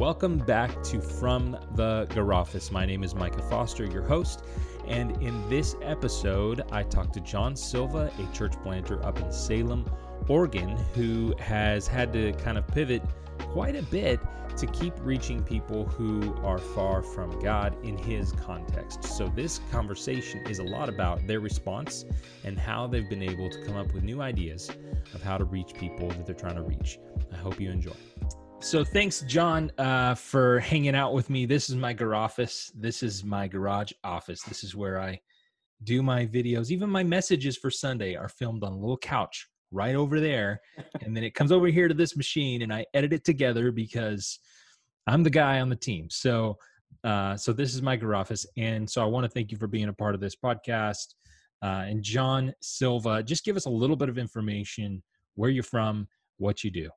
Welcome back to From the Garoffice. My name is Micah Foster, your host, and in this episode, I talked to John Silva, a church planter up in Salem, Oregon, who has had to kind of pivot quite a bit to keep reaching people who are far from God in his context. So, this conversation is a lot about their response and how they've been able to come up with new ideas of how to reach people that they're trying to reach. I hope you enjoy. So, thanks, John, uh, for hanging out with me. This is my garage This is my garage office. This is where I do my videos. Even my messages for Sunday are filmed on a little couch right over there and then it comes over here to this machine and i edit it together because i'm the guy on the team so uh, so this is my garage and so i want to thank you for being a part of this podcast uh, and john silva just give us a little bit of information where you're from what you do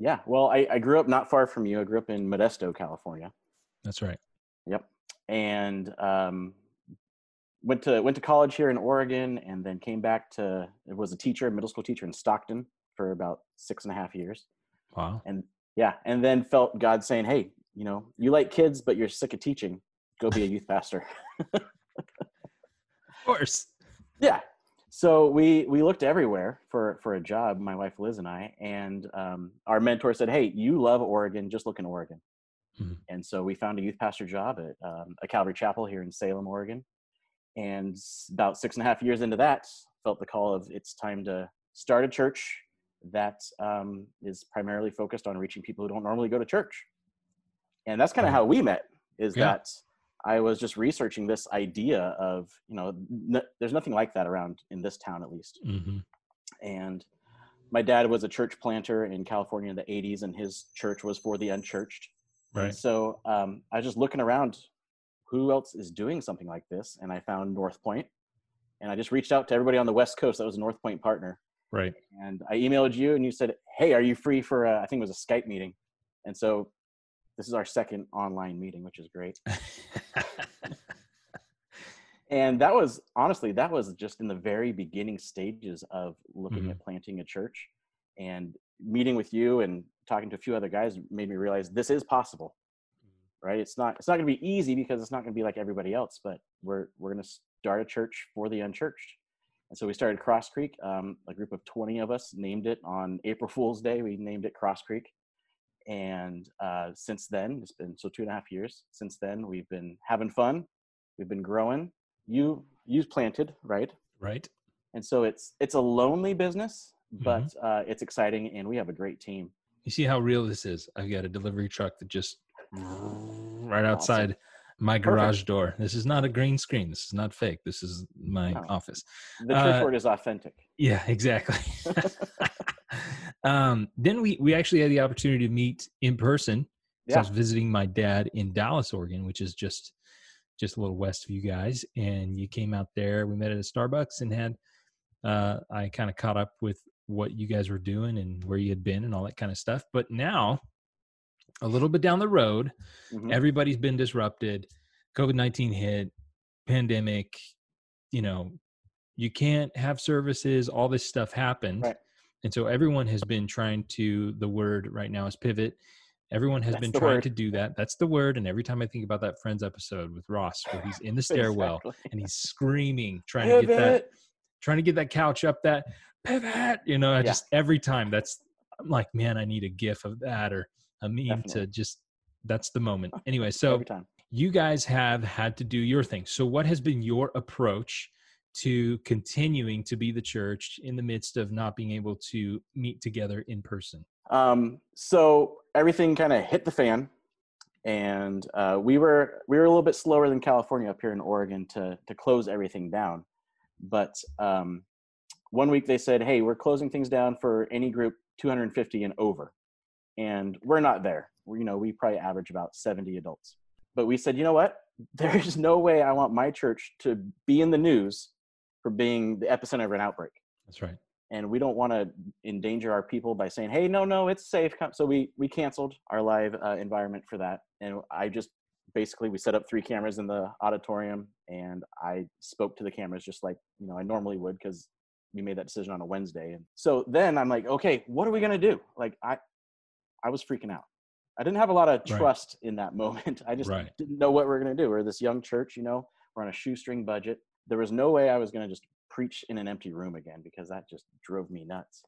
yeah well i, I grew up not far from you i grew up in modesto california that's right yep and um, went to went to college here in Oregon, and then came back to was a teacher, middle school teacher in Stockton for about six and a half years. Wow. And yeah, and then felt God saying, "Hey, you know, you like kids, but you're sick of teaching. Go be a youth pastor." of course. Yeah. So we we looked everywhere for for a job, my wife Liz and I, and um, our mentor said, "Hey, you love Oregon, just look in Oregon." Mm-hmm. And so we found a youth pastor job at um, a Calvary Chapel here in Salem, Oregon and about six and a half years into that felt the call of it's time to start a church that um, is primarily focused on reaching people who don't normally go to church and that's kind of how we met is yeah. that i was just researching this idea of you know n- there's nothing like that around in this town at least mm-hmm. and my dad was a church planter in california in the 80s and his church was for the unchurched right and so um, i was just looking around who else is doing something like this? And I found North Point, and I just reached out to everybody on the West Coast that was a North Point partner. Right. And I emailed you, and you said, "Hey, are you free for? A, I think it was a Skype meeting." And so, this is our second online meeting, which is great. and that was honestly, that was just in the very beginning stages of looking mm-hmm. at planting a church, and meeting with you and talking to a few other guys made me realize this is possible right? It's not it's not going to be easy because it's not going to be like everybody else, but we're we're going to start a church for the unchurched. And so we started Cross Creek. Um, a group of 20 of us named it on April Fool's Day. We named it Cross Creek. And uh, since then, it's been so two and a half years. Since then, we've been having fun. We've been growing. You you planted, right? Right. And so it's it's a lonely business, but mm-hmm. uh, it's exciting, and we have a great team. You see how real this is? I've got a delivery truck that just right outside my garage Perfect. door. This is not a green screen. This is not fake. This is my no. office. The church uh, word is authentic. Yeah, exactly. um, then we we actually had the opportunity to meet in person. Yeah. I was visiting my dad in Dallas, Oregon, which is just just a little west of you guys. And you came out there. We met at a Starbucks and had uh, I kind of caught up with what you guys were doing and where you had been and all that kind of stuff. But now a little bit down the road, mm-hmm. everybody's been disrupted. COVID 19 hit, pandemic, you know, you can't have services, all this stuff happened. Right. And so everyone has been trying to, the word right now is pivot. Everyone has That's been trying word. to do that. That's the word. And every time I think about that Friends episode with Ross, where he's in the stairwell exactly. and he's screaming, trying pivot. to get that, trying to get that couch up that pivot, you know, I yeah. just every time that's, I'm like, man, I need a gif of that or a meme Definitely. to just that's the moment. Anyway, so you guys have had to do your thing. So what has been your approach to continuing to be the church in the midst of not being able to meet together in person? Um, so everything kind of hit the fan and uh, we were we were a little bit slower than California up here in Oregon to to close everything down. But um, one week they said, "Hey, we're closing things down for any group 250 and over." and we're not there. we you know, we probably average about 70 adults. But we said, you know what? There's no way I want my church to be in the news for being the epicenter of an outbreak. That's right. And we don't want to endanger our people by saying, "Hey, no, no, it's safe." So we we canceled our live uh, environment for that, and I just basically we set up three cameras in the auditorium, and I spoke to the cameras just like you know I normally would because we made that decision on a Wednesday. And so then I'm like, okay, what are we gonna do? Like I I was freaking out. I didn't have a lot of trust right. in that moment. I just right. didn't know what we are going to do. We're this young church, you know, we're on a shoestring budget. There was no way I was going to just preach in an empty room again because that just drove me nuts.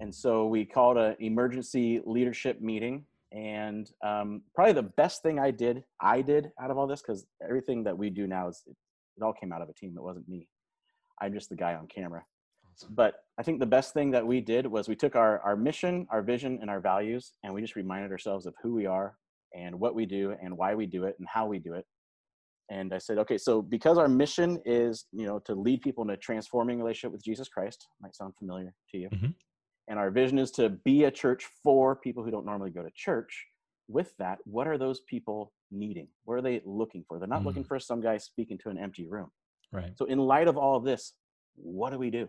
And so we called an emergency leadership meeting. And um, probably the best thing I did, I did out of all this, because everything that we do now is it, it all came out of a team. It wasn't me. I'm just the guy on camera. Awesome. But I think the best thing that we did was we took our, our mission, our vision, and our values, and we just reminded ourselves of who we are and what we do and why we do it and how we do it. And I said, okay, so because our mission is, you know, to lead people in a transforming relationship with Jesus Christ, might sound familiar to you. Mm-hmm. And our vision is to be a church for people who don't normally go to church. With that, what are those people needing? What are they looking for? They're not mm looking for some guy speaking to an empty room. Right. So in light of all of this, what do we do?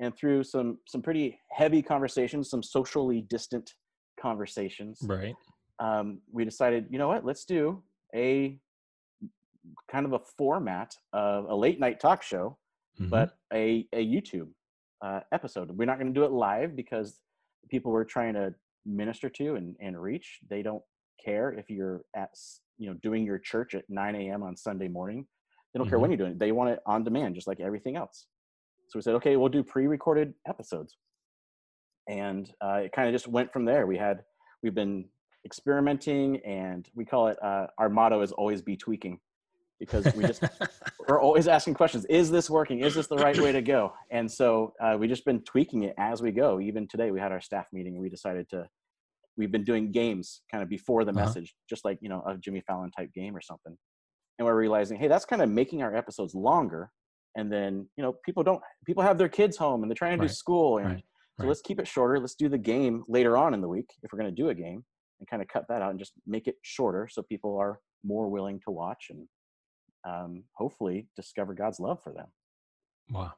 And through some some pretty heavy conversations, some socially distant conversations, right? Um, we decided, you know what? Let's do a kind of a format of a late night talk show, mm-hmm. but a, a YouTube uh, episode. We're not going to do it live because people we're trying to minister to and, and reach, they don't care if you're at, you know, doing your church at 9 a.m. on Sunday morning. They don't mm-hmm. care when you're doing it. They want it on demand, just like everything else. So we said, okay, we'll do pre-recorded episodes. And uh, it kind of just went from there. We had, we've been experimenting and we call it, uh, our motto is always be tweaking because we just we're always asking questions is this working is this the right way to go and so uh, we just been tweaking it as we go even today we had our staff meeting we decided to we've been doing games kind of before the uh-huh. message just like you know a jimmy fallon type game or something and we're realizing hey that's kind of making our episodes longer and then you know people don't people have their kids home and they're trying to right. do school and right. so right. let's keep it shorter let's do the game later on in the week if we're going to do a game and kind of cut that out and just make it shorter so people are more willing to watch and um, hopefully discover God's love for them. Wow.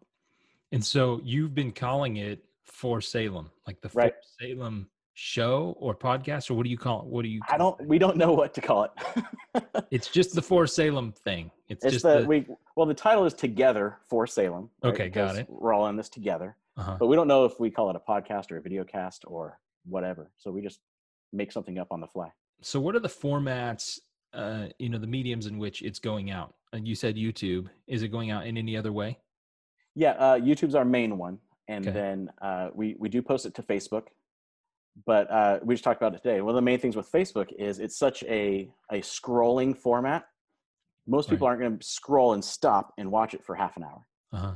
And so you've been calling it for Salem, like the right. Salem show or podcast, or what do you call it? What do you? I don't. It? We don't know what to call it. it's just the for Salem thing. It's, it's just the, the, we. Well, the title is Together for Salem. Right? Okay, got it. We're all in this together, uh-huh. but we don't know if we call it a podcast or a video cast or whatever. So we just make something up on the fly. So, what are the formats uh, you know the mediums in which it's going out. And you said youtube. Is it going out in any other way? Yeah uh, youtube's our main one. And okay. then uh, we we do post it to facebook. But uh, we just talked about it today. One of the main things with facebook is it's such a a scrolling format. Most people right. aren't going to scroll and stop and watch it for half an hour. Uh-huh.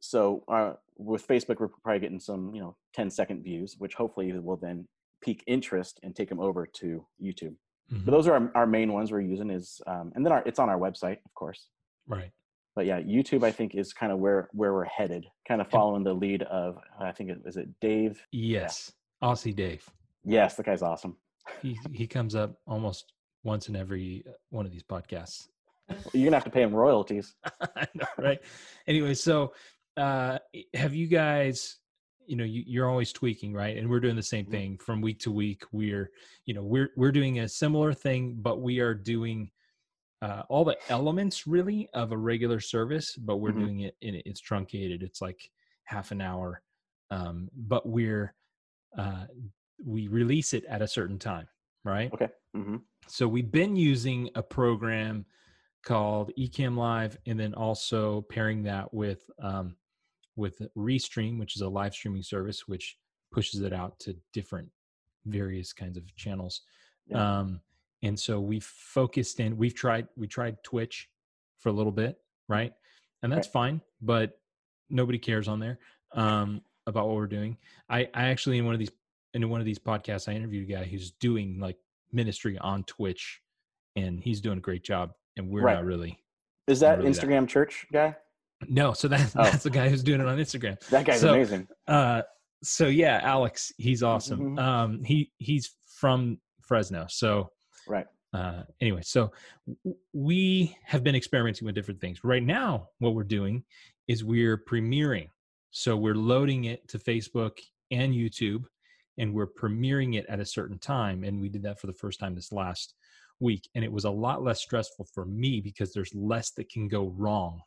so uh, with facebook we're probably getting some you know 10 second views which hopefully will then pique interest and take them over to youtube Mm-hmm. But those are our, our main ones we're using is, um, and then our, it's on our website, of course. Right. But yeah, YouTube, I think is kind of where, where we're headed, kind of following the lead of, I think, it, is it Dave? Yes. Yeah. Aussie Dave. Yes. The guy's awesome. he, he comes up almost once in every uh, one of these podcasts. You're gonna have to pay him royalties. Know, right? anyway, so uh, have you guys you know you, are always tweaking right and we're doing the same mm-hmm. thing from week to week we're you know we're we're doing a similar thing but we are doing uh, all the elements really of a regular service but we're mm-hmm. doing it in it's truncated it's like half an hour um, but we're uh, we release it at a certain time right okay mm-hmm. so we've been using a program called eCam Live, and then also pairing that with um, with Restream, which is a live streaming service, which pushes it out to different various kinds of channels. Yeah. Um, and so we've focused in, we've tried, we tried Twitch for a little bit, right? And that's right. fine, but nobody cares on there um, about what we're doing. I, I actually, in one of these, in one of these podcasts, I interviewed a guy who's doing like ministry on Twitch and he's doing a great job. And we're right. not really. Is that really Instagram that. church guy? No, so that's oh. that's the guy who's doing it on Instagram. That guy's so, amazing. Uh, so yeah, Alex, he's awesome. Mm-hmm. Um, he he's from Fresno, so right. Uh, anyway, so w- we have been experimenting with different things. Right now, what we're doing is we're premiering. So we're loading it to Facebook and YouTube, and we're premiering it at a certain time. And we did that for the first time this last week, and it was a lot less stressful for me because there's less that can go wrong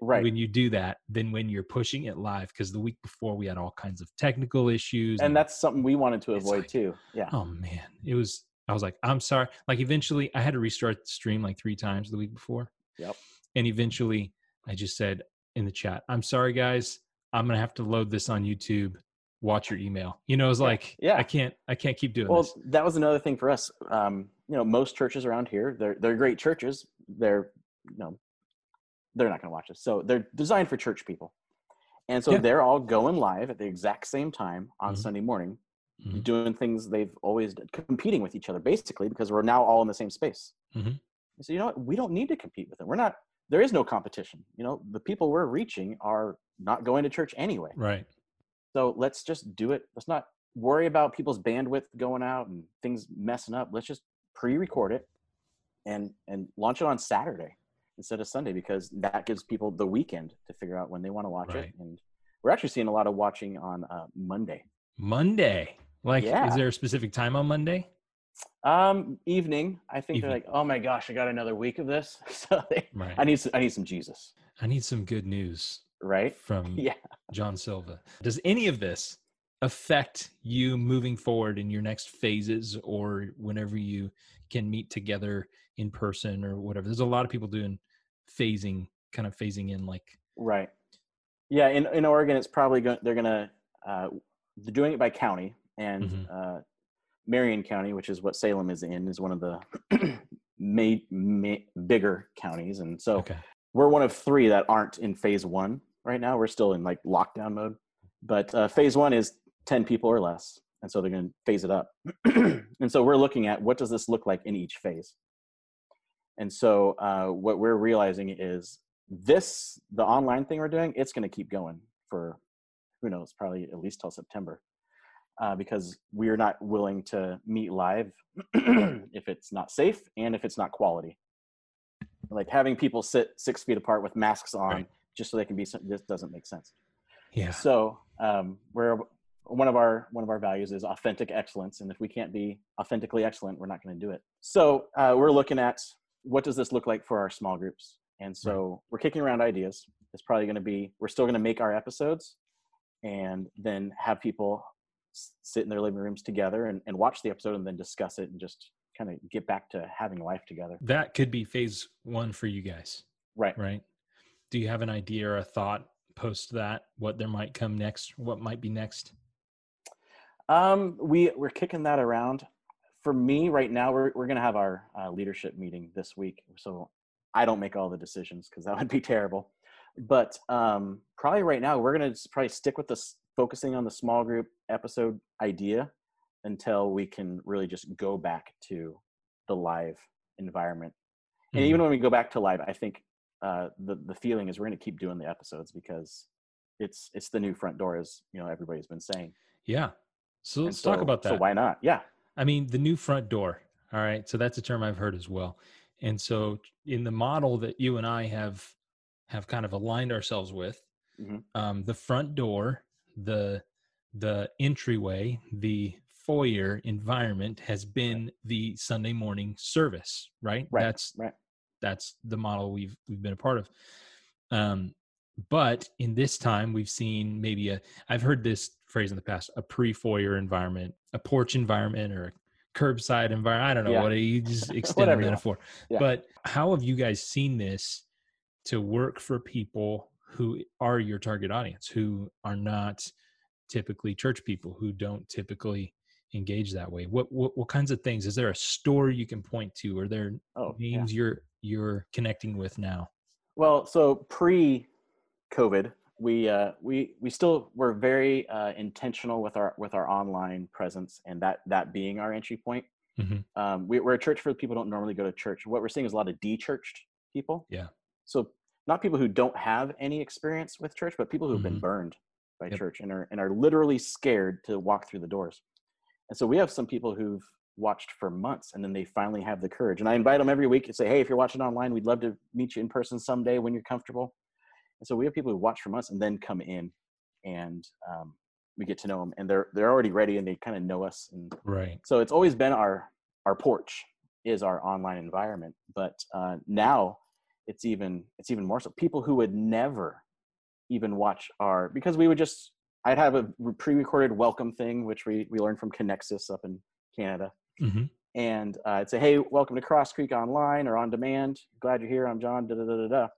right. when you do that than when you're pushing it live because the week before we had all kinds of technical issues and, and that's something we wanted to avoid like, too yeah. Oh man. It was i was like i'm sorry. Like eventually i had to restart the stream like three times the week before yep. and eventually i just said in the chat i'm sorry guys. I'm gonna have to load this on youtube. Watch your email. You know it's like yeah. I can't i can't keep doing this. well this. that was another thing for us um you know most churches around here they're they're great churches. They're you know they're not going to watch this. So they're designed for church people. And so yeah. they're all going live at the exact same time on mm-hmm. Sunday morning, mm-hmm. doing things they've always done, competing with each other, basically, because we're now all in the same space. Mm-hmm. So, you know what? We don't need to compete with them. We're not, there is no competition. You know, the people we're reaching are not going to church anyway. Right. So let's just do it. Let's not worry about people's bandwidth going out and things messing up. Let's just pre-record it and and launch it on Saturday instead of Sunday because that gives people the weekend to figure out when they want to watch right. it. And we're actually seeing a lot of watching on uh, Monday. Monday, like, yeah. is there a specific time on Monday? Um, evening. I think evening. they're like, oh my gosh, I got another week of this. so they, right. I need some, I need some Jesus. I need some good news. Right. From yeah. John Silva. Does any of this affect you moving forward in your next phases or whenever you can meet together in person or whatever? There's a lot of people doing phasing kind of phasing in like right. Yeah in, in oregon it's probably going they're gonna uh, they're doing it by county and mm-hmm. uh, marion county which is what salem is in is one of the made, bigger counties. And so okay. we're one of three that aren't in phase one right now. We're still in like lockdown mode. But uh, phase one is 10 people or less. And so they're going to phase it up. And so we're looking at what does this look like in each phase and so uh, what we're realizing is this, the online thing we're doing, it's going to keep going for who knows, probably at least till September. Uh, because we're not willing to meet live if it's not safe and if it's not quality. Like having people sit six feet apart with masks on right. just so they can be, this doesn't make sense. Yeah. So um, we're one of our one of our values is authentic excellence, and if we can't be authentically excellent, we're not going to do it. So uh, we're looking at what does this look like for our small groups? And so right. we're kicking around ideas. It's probably going to be, we're still going to make our episodes and then have people sit in their living rooms together and, and watch the episode and then discuss it and just kind of get back to having life together. That could be phase one for you guys. Right. Right. Do you have an idea or a thought post that what there might come next? What might be next? Um, we we're kicking that around for me right now, we're, we're going to have our uh, leadership meeting this week. So I don't make all the decisions because that would be terrible. But um, probably right now, we're going to probably stick with this focusing on the small group episode idea until we can really just go back to the live environment. Mm-hmm. And even when we go back to live, I think uh, the the feeling is we're going to keep doing the episodes because it's it's the new front door, as you know everybody's been saying. Yeah. So let's so, talk about that. So why not? Yeah. I mean, the new front door. All right. So that's a term I've heard as well. And so in the model that you and I have have kind of aligned ourselves with, mm-hmm. um, the front door, the the entryway, the foyer environment has been right. the Sunday morning service, right? Right. That's right. That's the model we've we've been a part of. Um, but in this time, we've seen maybe a I've heard this phrase in the past a pre-foyer environment a porch environment or a curbside environment i don't know yeah. what you just extend the metaphor yeah. but how have you guys seen this to work for people who are your target audience who are not typically church people who don't typically engage that way what what, what kinds of things is there a story you can point to are there oh, names yeah. you're you're connecting with now well so pre covid we uh, we we still were very uh, intentional with our with our online presence and that that being our entry point. Mm-hmm. Um, we, are a church for people who don't normally go to church. What we're seeing is a lot of de-churched people. Yeah. So not people who don't have any experience with church, but people who've mm-hmm. been burned by yep. church and are and are literally scared to walk through the doors. And so we have some people who've watched for months and then they finally have the courage. And I invite them every week to say, "Hey, if you're watching online, we'd love to meet you in person someday when you're comfortable." And so we have people who watch from us and then come in and um, we get to know them and they're, they're already ready and they kind of know us. And right. So it's always been our, our porch is our online environment. But uh, now it's even it's even more so people who would never even watch our because we would just I'd have a pre-recorded welcome thing, which we we learned from Connexus up in Canada, mm-hmm. and uh, I'd say, "Hey, welcome to Cross Creek Online or on demand. Glad you're here. I'm John." Da da da da da.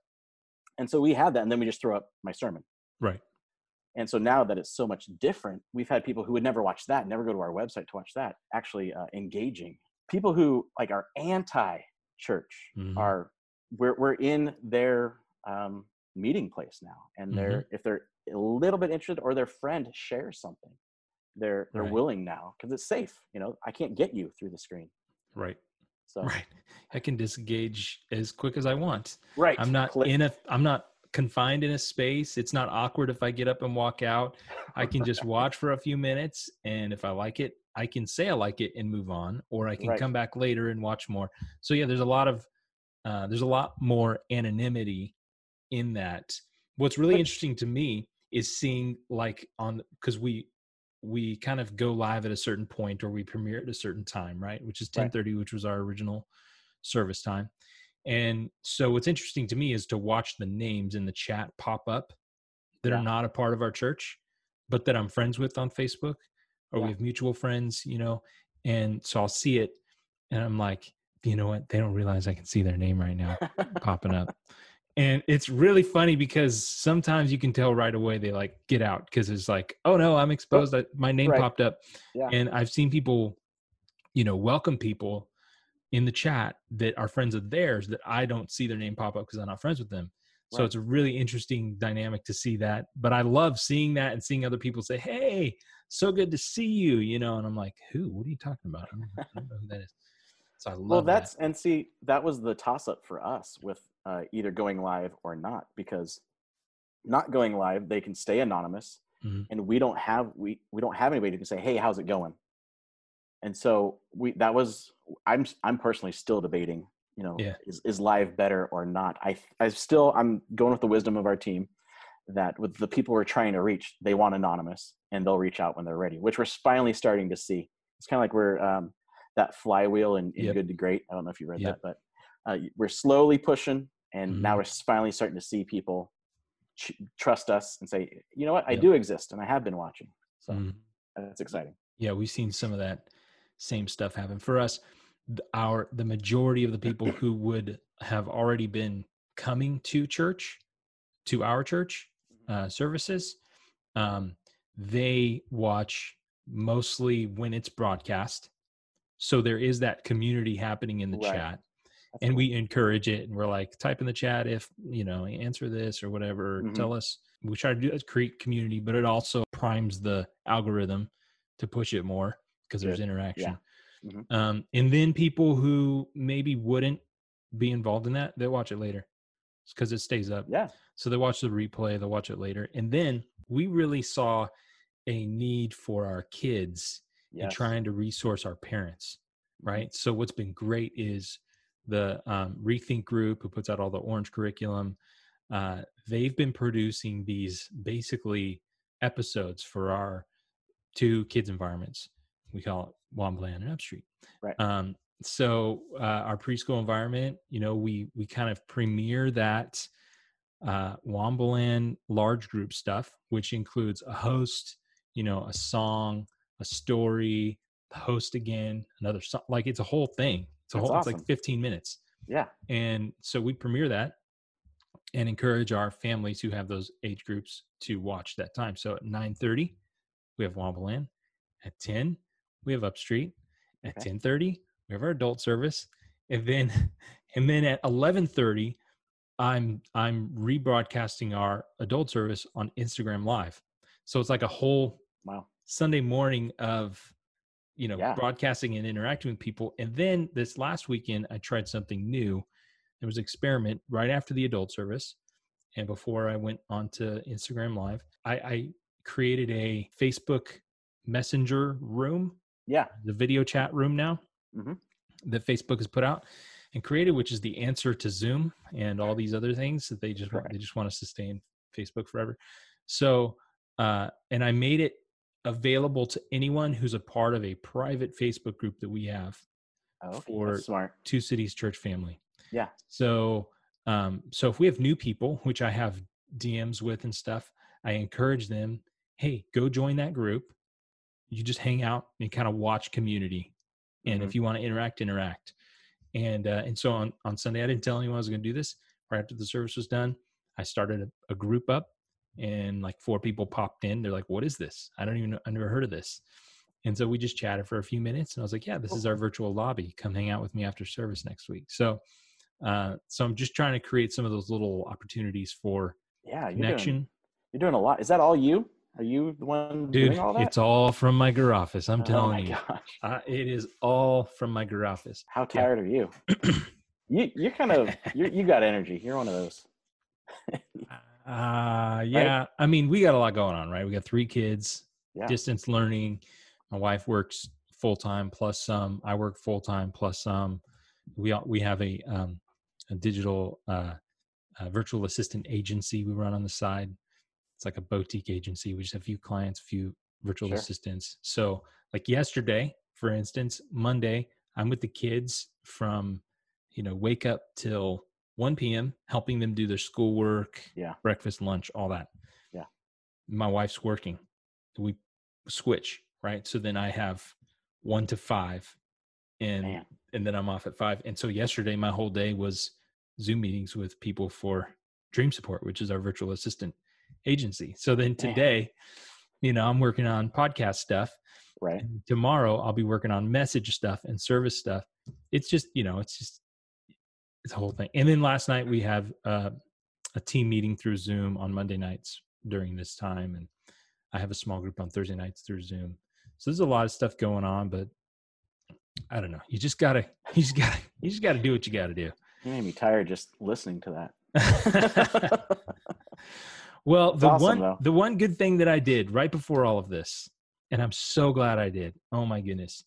And so we had that, and then we just throw up my sermon. Right. And so now that it's so much different, we've had people who would never watch that, never go to our website to watch that, actually uh, engaging. People who like are anti-church mm-hmm. are we're we're in their um, meeting place now, and they're mm-hmm. if they're a little bit interested or their friend shares something, they're they're right. willing now because it's safe. You know, I can't get you through the screen. Right. So right, I can disengage as quick as I want. Right. I'm not Click. in a. I'm not confined in a space. It's not awkward if I get up and walk out. I can just watch for a few minutes, and if I like it, I can say I like it and move on, or I can right. come back later and watch more. So yeah, there's a lot of uh, there's a lot more anonymity in that. What's really interesting to me is seeing like on because we we kind of go live at a certain point or we premiere at a certain time, right? Which is 10:30, right. which was our original service time. And so what's interesting to me is to watch the names in the chat pop up that yeah. are not a part of our church, but that I'm friends with on Facebook or yeah. we have mutual friends, you know. And so I'll see it and I'm like, you know what? They don't realize I can see their name right now popping up. And it's really funny because sometimes you can tell right away they like get out because it's like, oh no, I'm exposed. My name right. popped up. Yeah. And I've seen people, you know, welcome people in the chat that are friends of theirs that I don't see their name pop up because I'm not friends with them. So it's a really interesting dynamic to see that. But I love seeing that and seeing other people say, Hey, so good to see you, you know, and I'm like, who, what are you talking about? I don't, I don't know who that is. So I love Well, that's, that. and see, that was the toss up for us with uh, either going live or not because not going live they can stay anonymous mm-hmm. and we don't have we we don't have anybody who can say hey how's it going and so we that was i'm i'm personally still debating you know yeah. is, is live better or not i i still i'm going with the wisdom of our team that with the people we're trying to reach they want anonymous and they'll reach out when they're ready which we're finally starting to see it's kind of like we're um, that flywheel in, in yep. good to great i don't know if you read yep. that but uh, we're slowly pushing and mm-hmm. now we're finally starting to see people ch- trust us and say you know what i do exist and i have been watching so mm-hmm. that's exciting yeah we've seen some of that same stuff happen for us our the majority of the people who would have already been coming to church to our church mm-hmm. uh, services um, they watch mostly when it's broadcast so there is that community happening in the right. chat and we encourage it and we're like type in the chat if you know answer this or whatever mm-hmm. tell us we try to do create community but it also primes the algorithm to push it more because there's interaction yeah. mm-hmm. um, and then people who maybe wouldn't be involved in that they'll watch it later because it stays up yeah so they watch the replay they'll watch it later and then we really saw a need for our kids yes. and trying to resource our parents mm-hmm. right so what's been great is the um, Rethink Group, who puts out all the Orange curriculum, uh, they've been producing these basically episodes for our two kids environments. We call it Waumba Land and Upstreet. Right. Um, so uh, our preschool environment, you know, we we kind of premiere that uh, Waumba Land large group stuff, which includes a host, you know, a song, a story, the host again, another song. Like it's a whole thing. It's a whole, awesome. it's like 15 minutes. Yeah. And so we premiere that and encourage our families who have those age groups to watch that time. So at 9:30, we have Waumba Land. At 10, we have Upstreet. At okay. 10:30, we have our adult service. And then and then at 11:30, I'm I'm rebroadcasting our adult service on Instagram Live. So it's like a whole wow Sunday morning of you know yeah. broadcasting and interacting with people. And then this last weekend i tried something new. There was an experiment right after the adult service and before i went on to instagram live. I, I created a facebook messenger room. Yeah. The video chat room now mm-hmm. that facebook has put out and created which is the answer to zoom and all these other things that they just want they just want us to stay in facebook forever. So uh, and i made it available to anyone who's a part of a private Facebook group that we have oh, okay. for smart. Two Cities Church Family. Yeah. So um, so if we have new people, which I have DMs with and stuff, I encourage them, hey, go join that group. You just hang out and kind of watch community. And mm-hmm. if you want to interact, interact. And uh, and so on on Sunday, I didn't tell anyone I was going to do this. Right after the service was done, I started a, a group up, and like four people popped in. They're like, "What is this? I don't even know. I never heard of this." And so we just chatted for a few minutes, and I was like, "Yeah, this is our virtual lobby. Come hang out with me after service next week." So, uh, so I'm just trying to create some of those little opportunities for yeah you're connection. Doing, you're doing a lot. Is that all you? Are you the one Dude, doing all that? It's all from my gar office. I'm oh telling you, uh, it is all from my gar office. How tired yeah. are you? you you're kind of you you got energy. You're one of those. uh yeah. Right? I mean, we got a lot going on, right? We got three kids yeah. distance learning. My wife works full time plus some. I work full time plus some. We we have a um, a digital uh, a virtual assistant agency we run on the side. It's like a boutique agency. We just have a few clients, a few virtual sure. assistants. So, like yesterday, for instance, Monday, I'm with the kids from you know wake up till 1 p.m. helping them do their schoolwork, yeah, breakfast, lunch, all that. Yeah, my wife's working. We switch, right? So then I have one to five, and Man. and then I'm off at five. And so yesterday, my whole day was Zoom meetings with people for Dream Support, which is our virtual assistant agency. So then today, Man. you know, I'm working on podcast stuff. Right. tomorrow, I'll be working on message stuff and service stuff. It's just, you know, it's just it's a whole thing. And then last night we have uh, a team meeting through Zoom on Monday nights during this time, and I have a small group on Thursday nights through Zoom. So there's a lot of stuff going on, but I don't know. You just gotta, you just gotta, you just gotta do what you gotta do. You made me tired just listening to that. well, the awesome, one, though. the one good thing that I did right before all of this, and I'm so glad I did. Oh my goodness,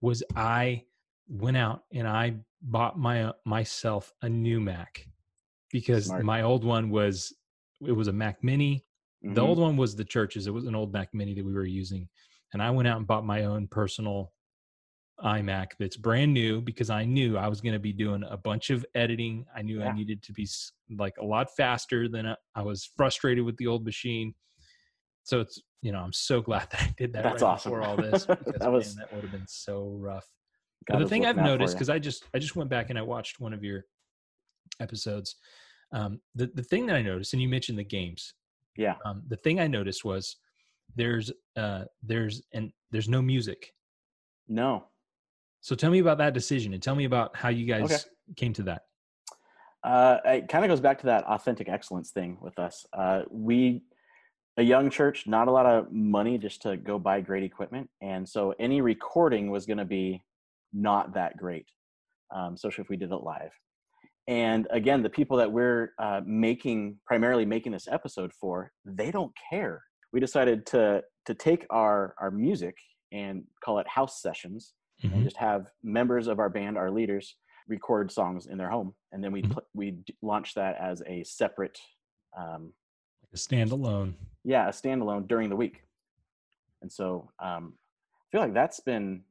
was I went out and I bought my uh, myself a new Mac because Smart. my old one was it was a Mac Mini Mm-hmm. The old one was the church's. It was an old Mac Mini that we were using, and I went out and bought my own personal iMac that's brand new because I knew I was going to be doing a bunch of editing. I knew yeah. I needed to be like a lot faster than I was frustrated with the old machine. So it's you know I'm so glad that I did that that's right awesome. before all this because that was man, that would have been so rough. But the thing I've noticed because I just I just went back and I watched one of your episodes. Um, the the thing that I noticed, and you mentioned the games. Yeah. Um, the thing I noticed was there's uh there's and there's no music. No. So tell me about that decision and tell me about how you guys okay. came to that. Uh, it kind of goes back to that authentic excellence thing with us. Uh, we, a young church, not a lot of money just to go buy great equipment, and so any recording was going to be not that great, um, especially if we did it live. And again the people that we're uh, making primarily making this episode for they don't care. We decided to to take our our music and call it house sessions mm-hmm. and just have members of our band our leaders record songs in their home. And then we mm-hmm. pl- we launch that as a separate um a standalone. Yeah a standalone during the week. And so um i feel like that's been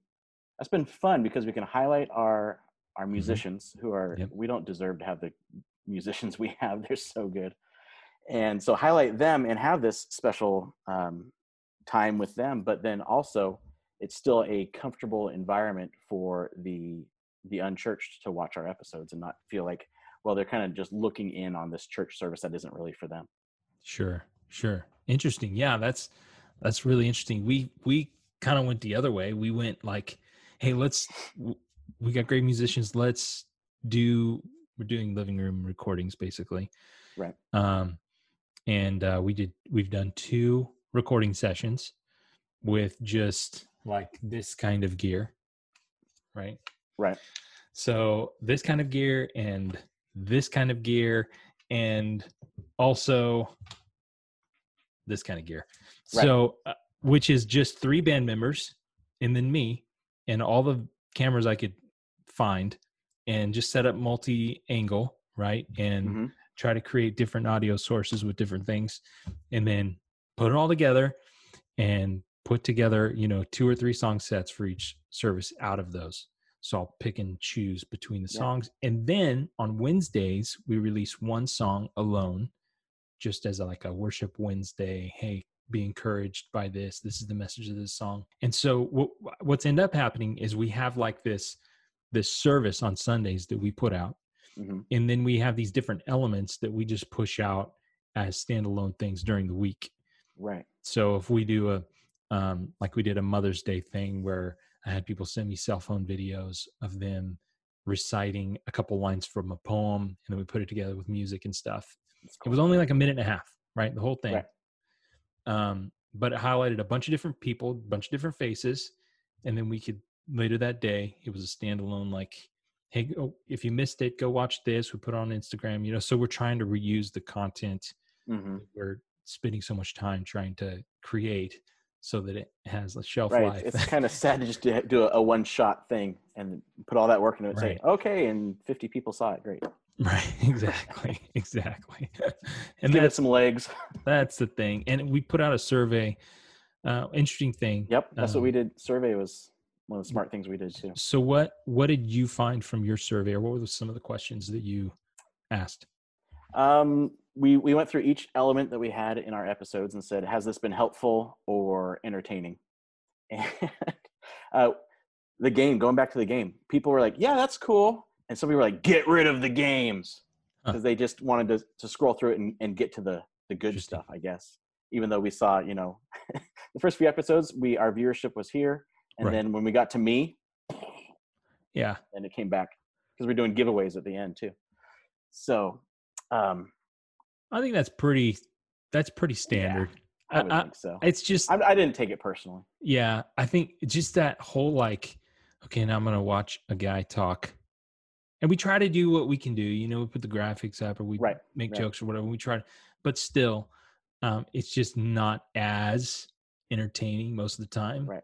that's been fun because we can highlight our our mm-hmm. musicians who are yep. we don't deserve to have the musicians we have. They're so good. And so highlight them and have this special um, time with them but then also it's still a comfortable environment for the the unchurched to watch our episodes and not feel like well they're kind of just looking in on this church service that isn't really for them. Sure sure. Interesting. Yeah that's that's really interesting. We we kind of went the other way. We went like hey let's we got great musicians. Let's do. We're doing living room recordings basically. Right. Um, and uh, we did. We've done two recording sessions with just like this kind of gear. Right. Right. So this kind of gear and this kind of gear and also this kind of gear. Right. So, uh, which is just three band members and then me and all the cameras I could find and just set up multi angle, right? And mm-hmm. try to create different audio sources with different things and then put it all together and put together, you know, two or three song sets for each service out of those. So I'll pick and choose between the yeah. songs. And then on Wednesdays, we release one song alone, just as a, like a worship Wednesday. Hey, be encouraged by this. This is the message of this song. And so what, what's end up happening is we have like this this service on Sundays that we put out. Mm-hmm. And then we have these different elements that we just push out as standalone things during the week. Right. So if we do a um, like we did a Mother's Day thing where I had people send me cell phone videos of them reciting a couple lines from a poem, and then we put it together with music and stuff. Cool. It was only like a minute and a half, right? The whole thing. Right. Um, but it highlighted a bunch of different people, a bunch of different faces, and then we could later that day it was a standalone like hey oh, if you missed it go watch this we put on instagram you know so we're trying to reuse the content mm-hmm. we're spending so much time trying to create so that it has a shelf right. life. It's kind of sad to just do a, a one shot thing and put all that work into it. Right. Say, okay, and 50 people saw it. Great. Right. Exactly. exactly. and give it some legs. That's the thing. And we put out a survey. Uh, interesting thing. Yep. That's um, what we um, did. Survey was one of the smart things we did too. So what what did you find from your survey, or what were some of the questions that you asked? Um, we we went through each element that we had in our episodes and said, has this been helpful or entertaining? And uh, the game, going back to the game, people were like, yeah, that's cool, and some people were like, get rid of the games because huh. they just wanted to to scroll through it and, and get to the the good stuff, I guess. Even though we saw, you know, the first few episodes, we our viewership was here, and right. then when we got to me, yeah, and it came back because we're doing giveaways at the end too. So um, I think that's pretty. That's pretty standard. Yeah, I, I think so. It's just I, I, didn't take it personally. Yeah, I think just that whole like, okay, now I'm gonna watch a guy talk, and we try to do what we can do. You know, we put the graphics up or we right, make right. jokes or whatever. We try, but still, um, it's just not as entertaining most of the time, right?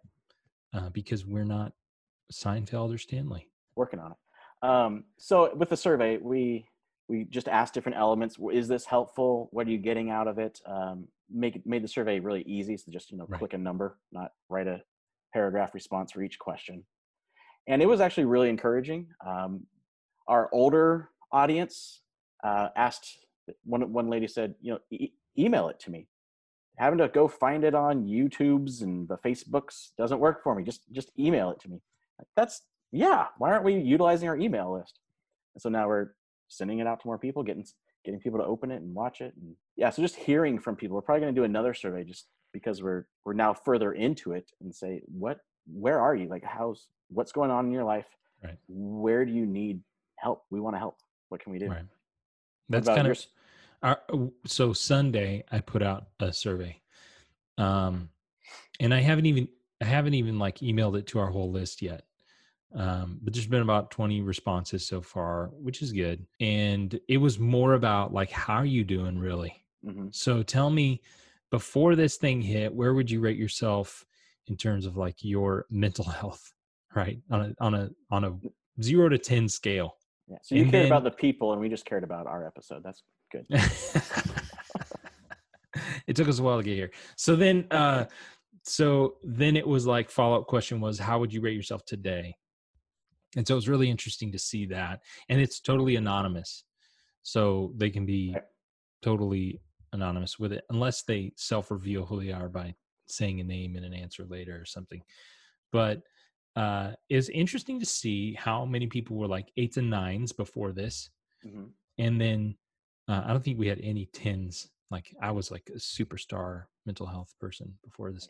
Uh, because we're not Seinfeld or Stanley. Working on it. Um, so with the survey, we we just asked different elements. Is this helpful? What are you getting out of it? Um, make made the survey really easy. So just you know, right. click a number, not write a paragraph response for each question. And it was actually really encouraging. Um, our older audience uh, asked one one lady said, you know, e- email it to me. Having to go find it on YouTube's and the Facebooks doesn't work for me. Just just email it to me. That's yeah. Why aren't we utilizing our email list? And so now we're sending it out to more people, getting getting people to open it and watch it. And yeah, so just hearing from people. We're probably going to do another survey just because we're we're now further into it and say what where are you like how's what's going on in your life right where do you need help we want to help what can we do right that's kind yours? of our, so sunday i put out a survey um and i haven't even i haven't even like emailed it to our whole list yet um, but there's been about 20 responses so far which is good and it was more about like how are you doing really mm-hmm. so tell me before this thing hit where would you rate yourself in terms of like your mental health right on a on a on a zero to ten scale yeah so you and cared then, about the people and we just cared about our episode. That's good. It took us a while to get here. So then uh so then it was like follow-up question was how would you rate yourself today? And so it was really interesting to see that. And it's totally anonymous. So they can be totally anonymous with it unless they self-reveal who they are by saying a name and an answer later or something. But uh it's interesting to see how many people were like eights and nines before this mm-hmm. and then uh, i don't think we had any tens like i was like a superstar mental health person before this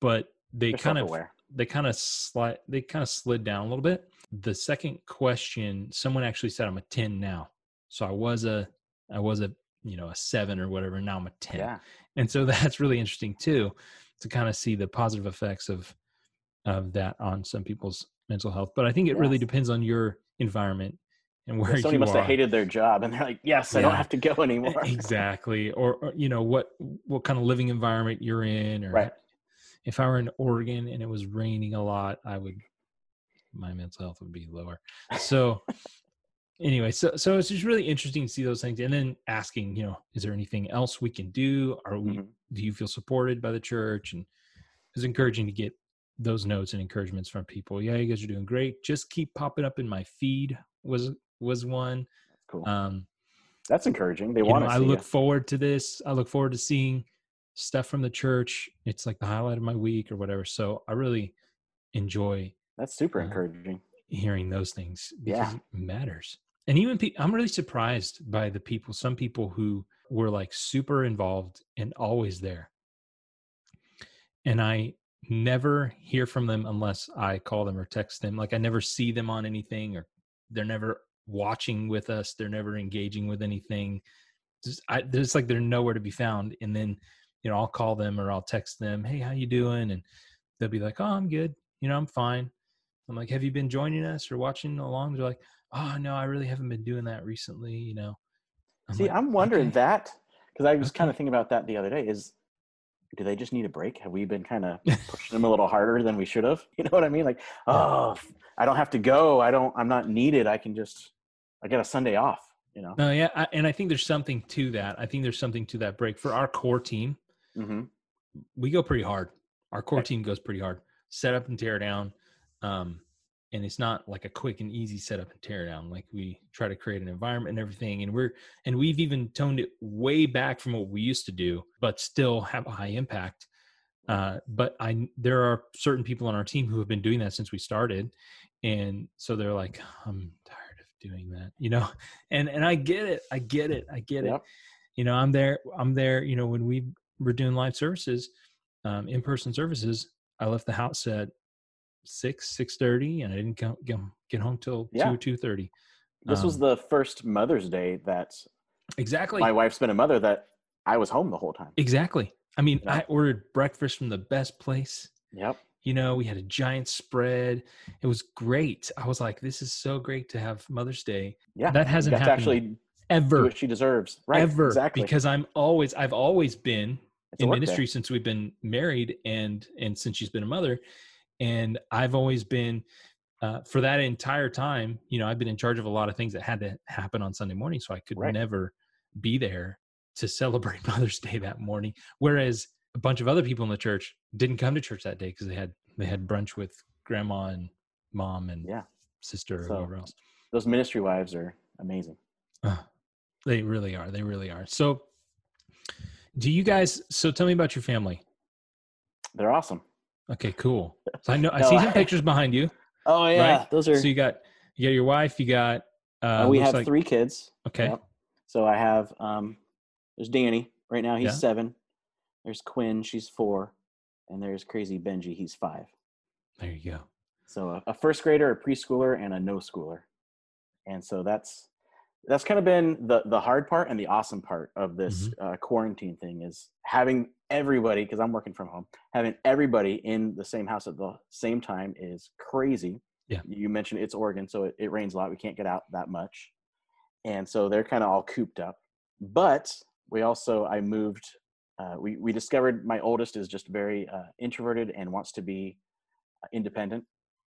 but they They're kind of they kind of slide they kind of slid down a little bit the second question someone actually said i'm a 10 now so i was a i was a you know a 7 or whatever now i'm a 10 yeah. and so that's really interesting too to kind of see the positive effects of of that on some people's mental health but i think it yes. really depends on your environment and where somebody must are. have hated their job and they're like yes i don't have to go anymore exactly or, or, you know what what kind of living environment you're in or right if I were in Oregon and it was raining a lot, I would my mental health would be lower. So anyway, so so it's just really interesting to see those things and then asking, you know, is there anything else we can do? Are we mm-hmm. do you feel supported by the church? And it's encouraging to get those notes and encouragements from people. Yeah, you guys are doing great. Just keep popping up in my feed. Was was one. Cool. Um, That's encouraging. They want. Know, I look forward to this. I look forward to seeing stuff from the church. It's like the highlight of my week or whatever. So I really enjoy. That's super uh, encouraging. Hearing those things because yeah. it matters. And even pe- I'm really surprised by the people. Some people who were like super involved and always there. And I never hear from them unless I call them or text them. Like I never see them on anything or they're never watching with us. They're never engaging with anything. Just, I, there's like they're nowhere to be found. And then, you know, I'll call them or I'll text them, "Hey, how you doing?" And they'll be like, "Oh, I'm good. You know, I'm fine." I'm like, "Have you been joining us or watching along?" They're like, "Oh, no, I really haven't been doing that recently." You know. I'm See, like, I'm wondering okay. that because I was okay. kind of thinking about that the other day. Is do they just need a break? Have we been kind of pushing them a little harder than we should have? You know what I mean? Like, oh, I don't have to go. I don't. I'm not needed. I can just. I get a Sunday off. You know. No, yeah, I, and I think there's something to that. I think there's something to that break for our core team. Mm-hmm. We go pretty hard. Our core team goes pretty hard. Set up and tear down. Um, and it's not like a quick and easy setup and tear down like we try to create an environment and everything and we're and we've even toned it way back from what we used to do but still have a high impact uh, but i there are certain people on our team who have been doing that since we started and so they're like i'm tired of doing that you know and and i get it i get it i get yep. it you know i'm there i'm there you know when we were doing live services um, in-person services i left the house at six six thirty, and I didn't get get home till yeah. two two thirty. This um, was the first Mother's Day that exactly my wife's been a mother that I was home the whole time. Exactly. I mean, I ordered breakfast from the best place. Yep. You know, we had a giant spread. It was great. I was like, this is so great to have Mother's Day. Yeah. That hasn't happened actually ever. she deserves. Right. Ever. Exactly. Because I'm always, I've always been in ministry day. since we've been married and, and since she's been a mother and I've always been uh, for that entire time. You know, I've been in charge of a lot of things that had to happen on Sunday morning, so I could right. never be there to celebrate Mother's Day that morning. Whereas a bunch of other people in the church didn't come to church that day because they had they had brunch with grandma and mom and yeah sister or so, whoever else. Those ministry wives are amazing. Uh, they really are. They really are. So, do you guys? So, tell me about your family. They're awesome. Okay, cool. So I know I see some pictures behind you. Oh yeah, right? those are. So you got you got your wife. You got. Uh, uh we have like... three kids. Okay. Yep. So I have um, there's Danny right now. He's yeah. seven. There's Quinn. She's four, and there's Crazy Benji. He's five. There you go. So a, a first grader, a preschooler, and a no schooler, and so that's that's kind of been the the hard part and the awesome part of this mm-hmm. uh, quarantine thing is having everybody because i'm working from home having everybody in the same house at the same time is crazy. Yeah. You mentioned it's oregon so it, it rains a lot we can't get out that much. And so they're kind of all cooped up. But we also i moved uh, we, we discovered my oldest is just very uh, introverted and wants to be uh, independent.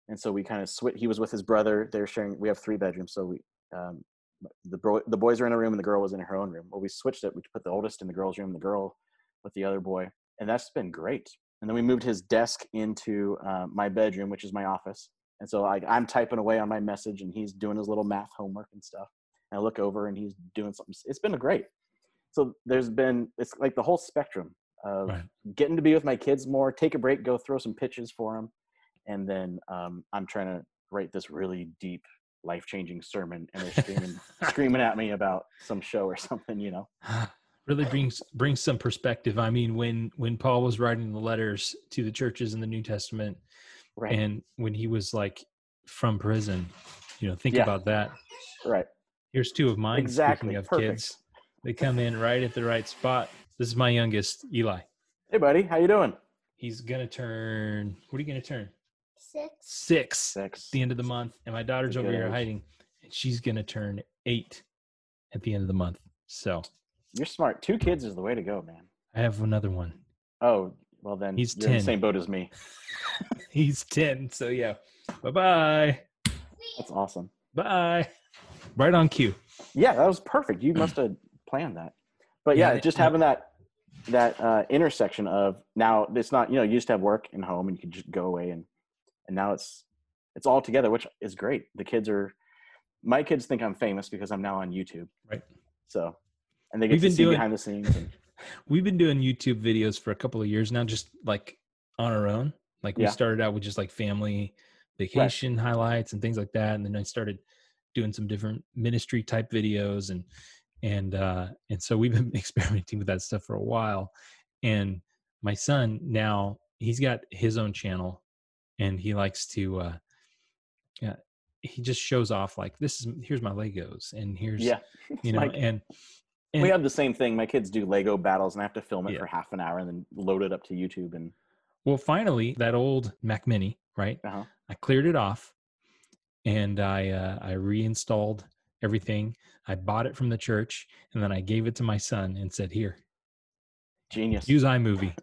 And so we kind of switch he was with his brother they're sharing we have three bedrooms so we um, the bro, the boys were in a room and the girl was in her own room. Well, we switched it. We put the oldest in the girl's room, the girl with the other boy, and that's been great. And then we moved his desk into uh, my bedroom, which is my office. And so like I'm typing away on my message, and he's doing his little math homework and stuff. And I look over, and he's doing something. It's been great. So there's been it's like the whole spectrum of right. getting to be with my kids more, take a break, go throw some pitches for them, and then um, I'm trying to write this really deep life changing sermon and they're screaming screaming at me about some show or something, you know. Really brings brings some perspective. I mean, when when Paul was writing the letters to the churches in the New Testament, right. and when he was like from prison, you know, think yeah. about that. Right. Here's two of mine. Exactly. Speaking of Perfect. kids, they come in right at the right spot. This is my youngest, Eli. Hey, buddy, how you doing? He's gonna turn. What are you gonna turn? Six. Six. Six. the end of the month. And my daughter's over here age. hiding. And she's gonna turn eight at the end of the month. So You're smart. Two kids is the way to go, man. I have another one. Oh, well then he's you're 10. in the same boat as me. he's ten. So yeah. Bye bye. That's awesome. Bye. Right on cue. Yeah, that was perfect. You must have planned that. But yeah, yeah just having that that uh, intersection of now it's not you know you used to have work and home and you could just go away and and now it's it's all together which is great. The kids are my kids think i'm famous because i'm now on youtube. Right. So and they get we've to see doing, behind the scenes and, we've been doing youtube videos for a couple of years now just like on our own. Like we yeah. started out with just like family vacation right. highlights and things like that and then i started doing some different ministry type videos and and uh and so we've been experimenting with that stuff for a while. And my son now he's got his own channel and he likes to uh yeah he just shows off like this is here's my legos and here's yeah you know like, and, and, we have the same thing my kids do lego battles and i have to film it yeah. for half an hour and then load it up to youtube and well finally that old mac mini right uh-huh. i cleared it off and i uh, i reinstalled everything I bought it from the church and then I gave it to my son and said, "Here, genius, use iMovie."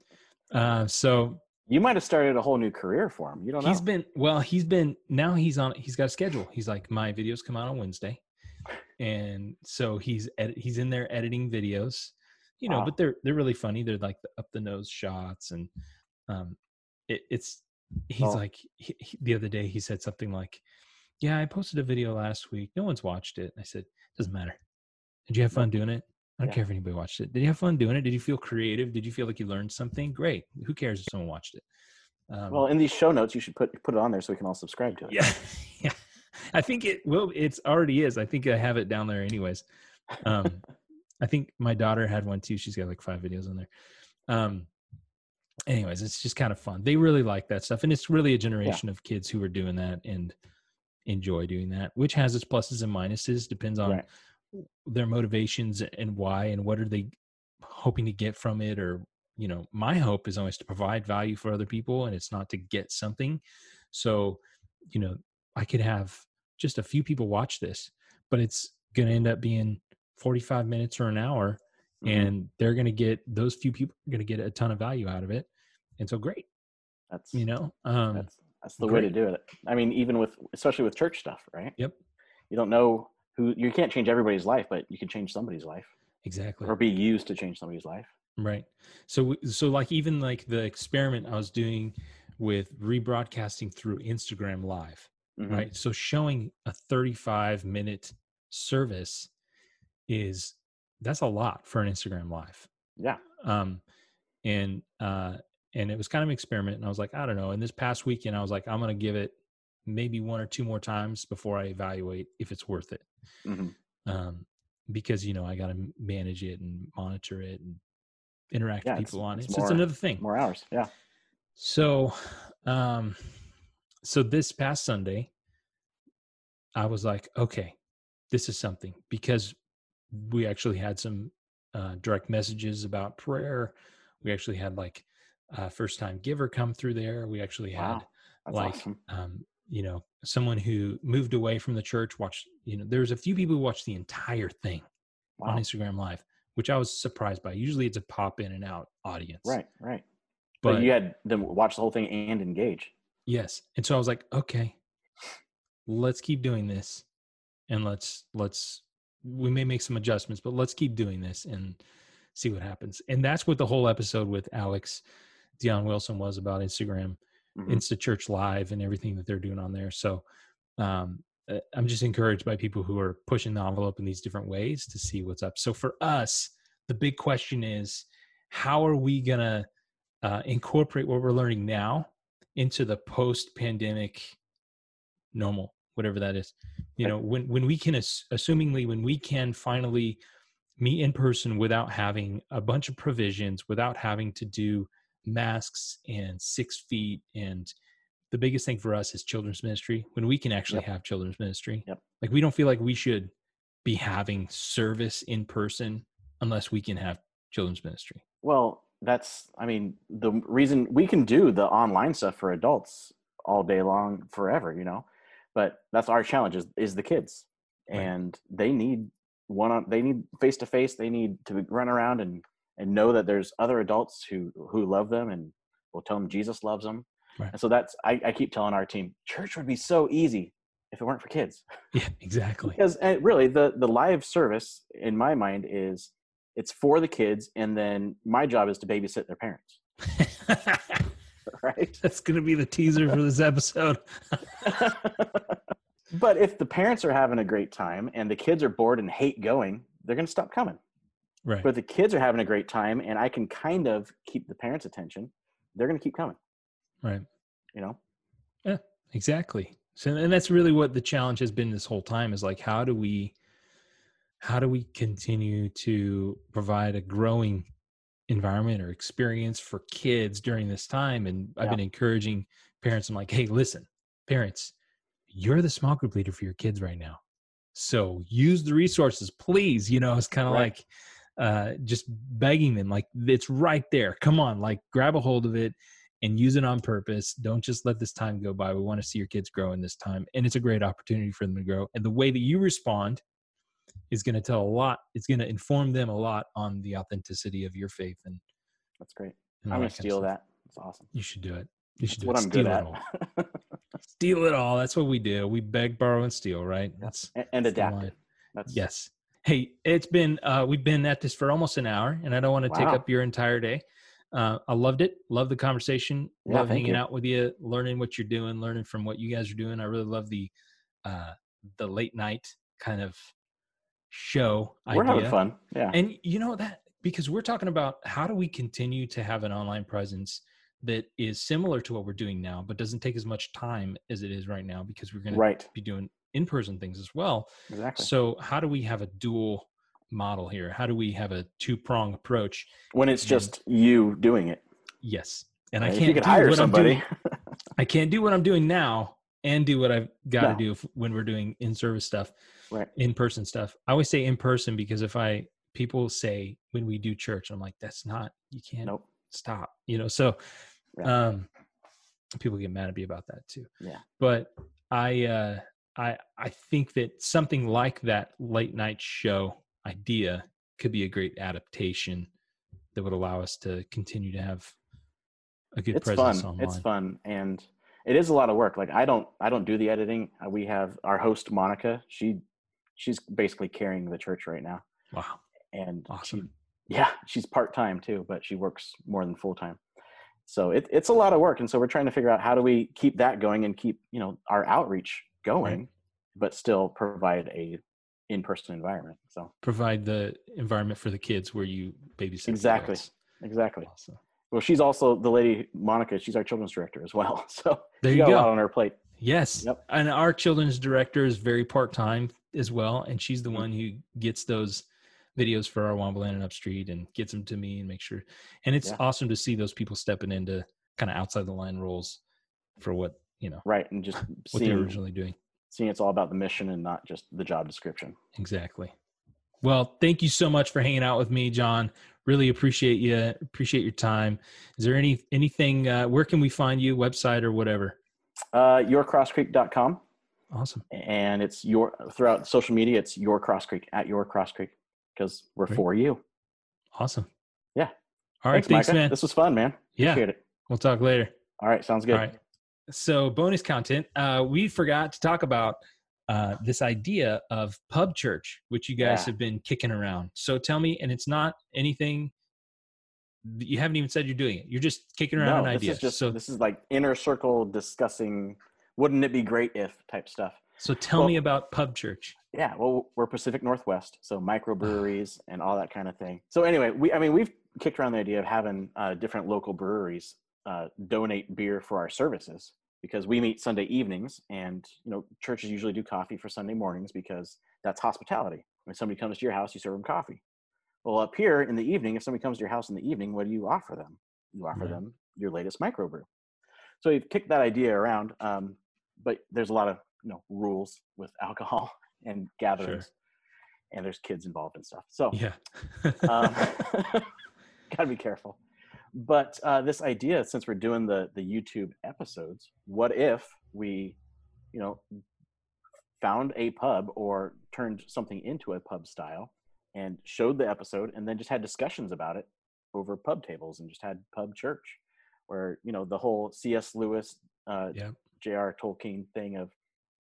uh, so you might have started a whole new career for him. You don't know. He's been well. He's been now. He's on. He's got a schedule. He's like my videos come out on Wednesday, and so he's edit, he's in there editing videos. You know, wow. but they're they're really funny. They're like the up the nose shots, and um, it, it's he's oh. like he, he, the other day he said something like yeah, I posted a video last week. No one's watched it. I said, doesn't matter. Did you have fun doing it? I don't yeah. care if anybody watched it. Did you have fun doing it? Did you feel creative? Did you feel like you learned something? Great. Who cares if someone watched it? Um, well, in these show notes, you should put put it on there so we can all subscribe to it. Yeah, yeah. I think it will. it's already is. I think I have it down there anyways. Um, I think my daughter had one too. She's got like five videos on there. Um, anyways, it's just kind of fun. They really like that stuff, and it's really a generation yeah. of kids who are doing that, and enjoy doing that, which has its pluses and minuses, depends on right. Their motivations and why and what are they hoping to get from it or you know my hope is always to provide value for other people and it's not to get something so you know i could have just a few people watch this but it's going to end up being 45 minutes or an hour mm-hmm. and they're going to get those few people are going to get a ton of value out of it and so great that's you know um that's that's the Great. way to do it. I mean, even with especially with church stuff, right? Yep. You don't know who you can't change everybody's life, but you can change somebody's life. Exactly. Or be used to change somebody's life. Right. So so like even like the experiment I was doing with rebroadcasting through Instagram live, mm-hmm. right? So showing a 35 minute service is that's a lot for an Instagram live. Yeah. Um and uh and it was kind of an experiment and i was like i don't know and this past weekend i was like i'm going to give it maybe one or two more times before i evaluate if it's worth it mm-hmm. um, because you know i got to manage it and monitor it and interact yeah, with people on it it's, so it's another thing more hours yeah so um so this past sunday i was like okay this is something because we actually had some uh, direct messages about prayer we actually had like uh, first time giver come through there. We actually had wow. like, awesome. um, you know, someone who moved away from the church, watched, you know, there's a few people who watched the entire thing wow. on Instagram live, which I was surprised by. Usually it's a pop in and out audience. Right. Right. But, but you had them watch the whole thing and engage. Yes. And so I was like, okay, let's keep doing this and let's, let's, we may make some adjustments, but let's keep doing this and see what happens. And that's what the whole episode with Alex Dion Wilson was about Instagram, mm-hmm. Insta Church Live, and everything that they're doing on there. So um, uh, I'm just encouraged by people who are pushing the envelope in these different ways to see what's up. So for us, the big question is, how are we gonna uh, incorporate what we're learning now into the post-pandemic normal, whatever that is? You know, when when we can, assumingly, when we can finally meet in person without having a bunch of provisions, without having to do masks and six feet and the biggest thing for us is children's ministry when we can actually yep. have children's ministry yep. like we don't feel like we should be having service in person unless we can have children's ministry well that's i mean the reason we can do the online stuff for adults all day long forever you know but that's our challenge is, is the kids right. and they need one on they need face to face they need to run around and and know that there's other adults who who love them and will tell them Jesus loves them. Right. And so that's I, I keep telling our team, church would be so easy if it weren't for kids. Yeah, exactly. because eh, really the the live service in my mind is it's for the kids and then my job is to babysit their parents right that's going to be the teaser for this episode but if the parents are having a great time and the kids are bored and hate going they're going to stop coming right. but the kids are having a great time and i can kind of keep the parents attention. They're going to keep coming. Right. You know? Yeah exactly. So and that's really what the challenge has been this whole time is like how do we how do we continue to provide a growing environment or experience for kids during this time? And i've been encouraging parents i'm like hey listen parents you're the small group leader for your kids right now. So use the resources please. You know it's kind of right. like uh just begging them like it's right there come on like grab a hold of it and use it on purpose don't just let this time go by we want to see your kids grow in this time and it's a great opportunity for them to grow and the way that you respond is going to tell a lot. It's going to inform them a lot on the authenticity of your faith. And that's great. I'm going to steal that. It's awesome. You should do it. You should that's do what it. I'm steal good at. steal it all. That's what we do. We beg, borrow, and steal, right? That's and, and adapt it. That's yes. Hey, it's been uh, we've been at this for almost an hour, and I don't want to wow. take up your entire day. Uh, I loved it. Love the conversation. Yeah, love hanging you. out with you, learning what you're doing, learning from what you guys are doing. I really love the uh, the late night kind of show we're idea. having fun yeah and you know that because we're talking about how do we continue to have an online presence that is similar to what we're doing now but doesn't take as much time as it is right now because we're going right. to be doing in-person things as well. Exactly. So how do we have a dual model here? How do we have a two-prong approach when it's just you doing it. Yes. And i can't do hire what somebody. i'm doing i can't do what i'm doing now and do what i've got to no. do when we're doing in-service stuff right. in person stuff. I always say in person because if i people say when we do church i'm like that's not you can't nope. stop you know? So right. um people get mad at me about that too. Yeah. But i uh i i think that something like that late night show idea could be a great adaptation that would allow us to continue to have a good it's presence fun. online. It's fun and it is a lot of work. Like I don't I don't do the editing. Uh, we have our host Monica. She she's basically carrying the church right now. Wow. And awesome. She, yeah, she's part time too, but she works more than full time. So it, it's a lot of work, and so we're trying to figure out how do we keep that going and keep you know our outreach going, right. but still provide a in-person environment. So provide the environment for the kids where you babysit. Exactly. Exactly. Awesome. Well, she's also the lady Monica. She's our children's director as well. So there you go. on her plate. Yes. Yep. And our children's director is very part time as well, and she's the mm-hmm. one who gets those videos for our Waumba Land Upstreet and gets them to me and make sure. And it's yeah. awesome to see those people stepping into kind of outside the line roles for what you know. Right, and just what seeing, they're originally doing. Seeing it's all about the mission and not just the job description. Exactly. Well, thank you so much for hanging out with me, John. Really appreciate you. Appreciate your time. Is there any anything? Uh, where can we find you? Website or whatever? Uh, yourcrosscreek.com. Awesome. And it's your throughout social media. It's your Cross Creek at your Cross Creek because we're Great. for you. Awesome. Yeah. All right. Thanks, thanks man. This was fun, man. Yeah. Appreciate it. We'll talk later. All right. Sounds good. So bonus content. Uh, we forgot to talk about uh, this idea of pub church, which you guys yeah. have been kicking around. So tell me, and it's not anything you haven't even said you're doing it. You're just kicking around no, an idea. Just, so this is like inner circle discussing wouldn't it be great if type stuff. So tell well, me about Pub Church. Yeah, well, we're Pacific Northwest, so microbreweries and all that kind of thing. So anyway, we I mean we've kicked around the idea of having uh, different local breweries uh, donate beer for our services because we meet Sunday evenings, and you know churches usually do coffee for Sunday mornings because that's hospitality. When somebody comes to your house, you serve them coffee. Well, up here in the evening, if somebody comes to your house in the evening, what do you offer them? You offer them your latest microbrew. So we've kicked that idea around, um, but there's a lot of you know rules with alcohol and gatherings, sure. and there's kids involved and stuff. So yeah, um, gotta be careful. But uh, this idea, since we're doing the the YouTube episodes, what if we, you know, found a pub or turned something into a pub style and showed the episode and then just had discussions about it over pub tables and just had pub church where you know the whole cs lewis uh yeah. j.r tolkien thing of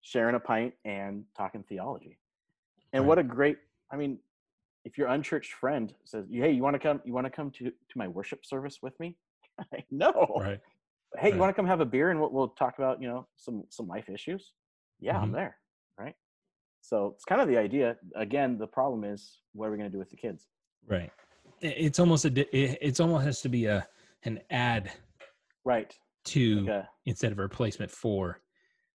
sharing a pint and talking theology and right. what a great i mean if your unchurched friend says, "Hey, you want to come? You want to come to to my worship service with me?" no. Right. Hey, right. you want to come have a beer and we'll, we'll, talk about you know some some life issues? Yeah, mm-hmm. I'm there. Right. So it's kind of the idea. Again, the problem is what are we going to do with the kids? Right. It's almost a. It's almost has to be a an ad. Right. To like a, instead of a replacement for.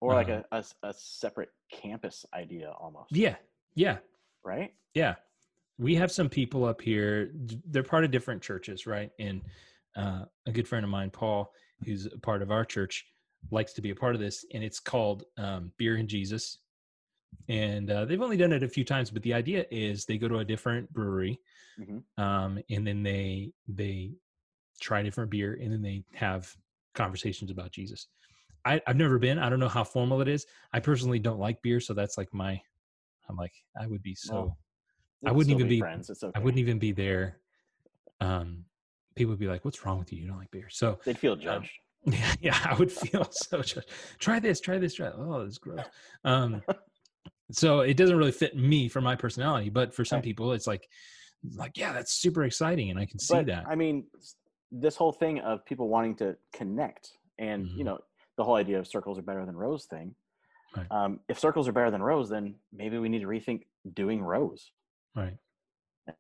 Or like um, a, a a separate campus idea almost. Yeah. Yeah. Right. Yeah we have some people up here they're part of different churches right? And uh, a good friend of mine paul who's a part of our church likes to be a part of this and it's called um, beer and jesus. And uh, they've only done it a few times but the idea is they go to a different brewery mm-hmm. um, and then they they try different beer and then they have conversations about jesus. I, i've never been. I don't know how formal it is. I personally don't like beer so that's like my i'm like i would be so well, I wouldn't even be, friends. It's okay. I wouldn't even be there. Um, people would be like, "What's wrong with you? You don't like beer." So they'd feel um, judged. Um, yeah, yeah, I would feel so judged. Try this, try this, try. Oh, this is gross. Um, so it doesn't really fit me for my personality, but for some right. people, it's like, like, yeah, that's super exciting, and I can see but, that. I mean, this whole thing of people wanting to connect, and mm-hmm. you know, the whole idea of circles are better than rows thing. Right. Um, if circles are better than rows, then maybe we need to rethink doing rows. Right.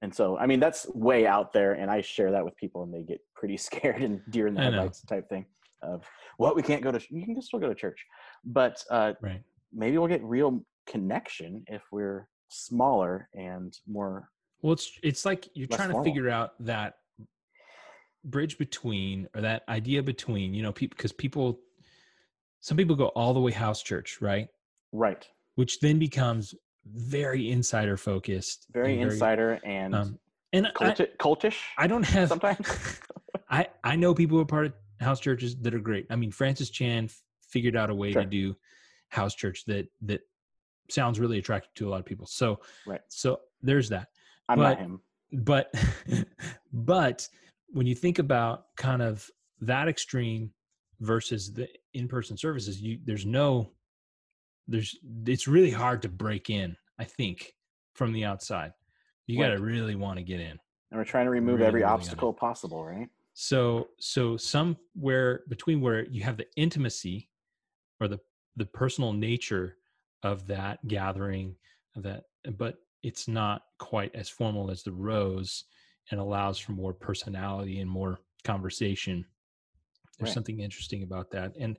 And so, I mean, that's way out there, and I share that with people, and they get pretty scared and deer in the headlights type thing of what we can't go to. You can still go to church, but uh, right. maybe we'll get real connection if we're smaller and more. Well, it's it's like you're trying formal. to figure out that bridge between or that idea between you know people because people some people go all the way house church right right which then becomes very insider focused very, and very insider and um, and I, cultish i don't have sometimes? I i know people who are part of house churches that are great. I mean francis chan figured out a way sure. to do house church that that sounds really attractive to a lot of people. So right. so there's that. I'm but, not him. but but when you think about kind of that extreme versus the in-person services you there's no there's it's really hard to break in i think from the outside. You got to really want to get in. And we're trying to remove really, every really obstacle possible right? So so somewhere between where you have the intimacy or the the personal nature of that gathering of that but it's not quite as formal as the rows and allows for more personality and more conversation. There's right. something interesting about that. And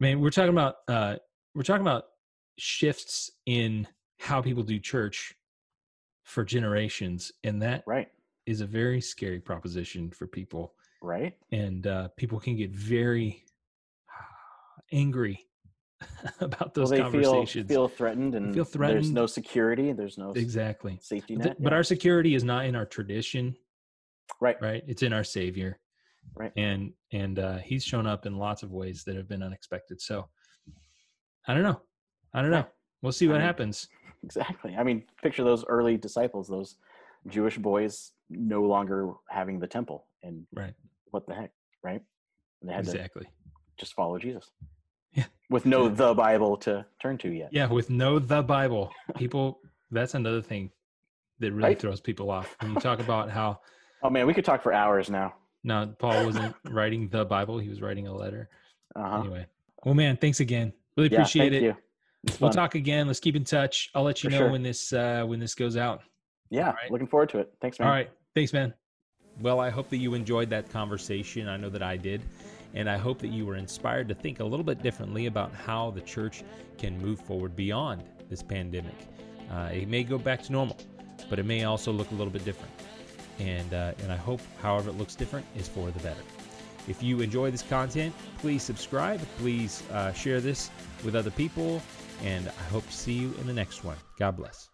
man we're talking about uh we're talking about shifts in how people do church for generations and that right. is a very scary proposition for people right. and uh, people can get very angry about those well, conversations. feel, feel threatened and feel threatened. there's no security there's no exactly. safety net but, yeah. our security is not in our tradition right. right? It's in our savior right. and and uh, he's shown up in lots of ways that have been unexpected. So I don't know. I don't know. We'll see what I mean, happens. Exactly. I mean, picture those early disciples, those Jewish boys no longer having the temple and right. what the heck, right? And they had exactly. to just follow Jesus. Yeah. With no yeah. the Bible to turn to yet. Yeah, with no the Bible. People that's another thing that really right? throws people off. When you talk about how Oh man, we could talk for hours now. No, Paul wasn't writing the Bible, he was writing a letter. Uh-huh. Anyway. Well man, thanks again. Really yeah, appreciate it. You. We'll talk again. Let's keep in touch. I'll let you For know sure. when this uh, when this goes out. Yeah, right. looking forward to it. Thanks, man. All right, thanks, man. Well, I hope that you enjoyed that conversation. I know that I did. And I hope that you were inspired to think a little bit differently about how the church can move forward beyond this pandemic. Uh, it may go back to normal, but it may also look a little bit different. And, uh, and I hope, however it looks different, is for the better. If you enjoy this content, please subscribe. Please uh, share this with other people. And I hope to see you in the next one. God bless.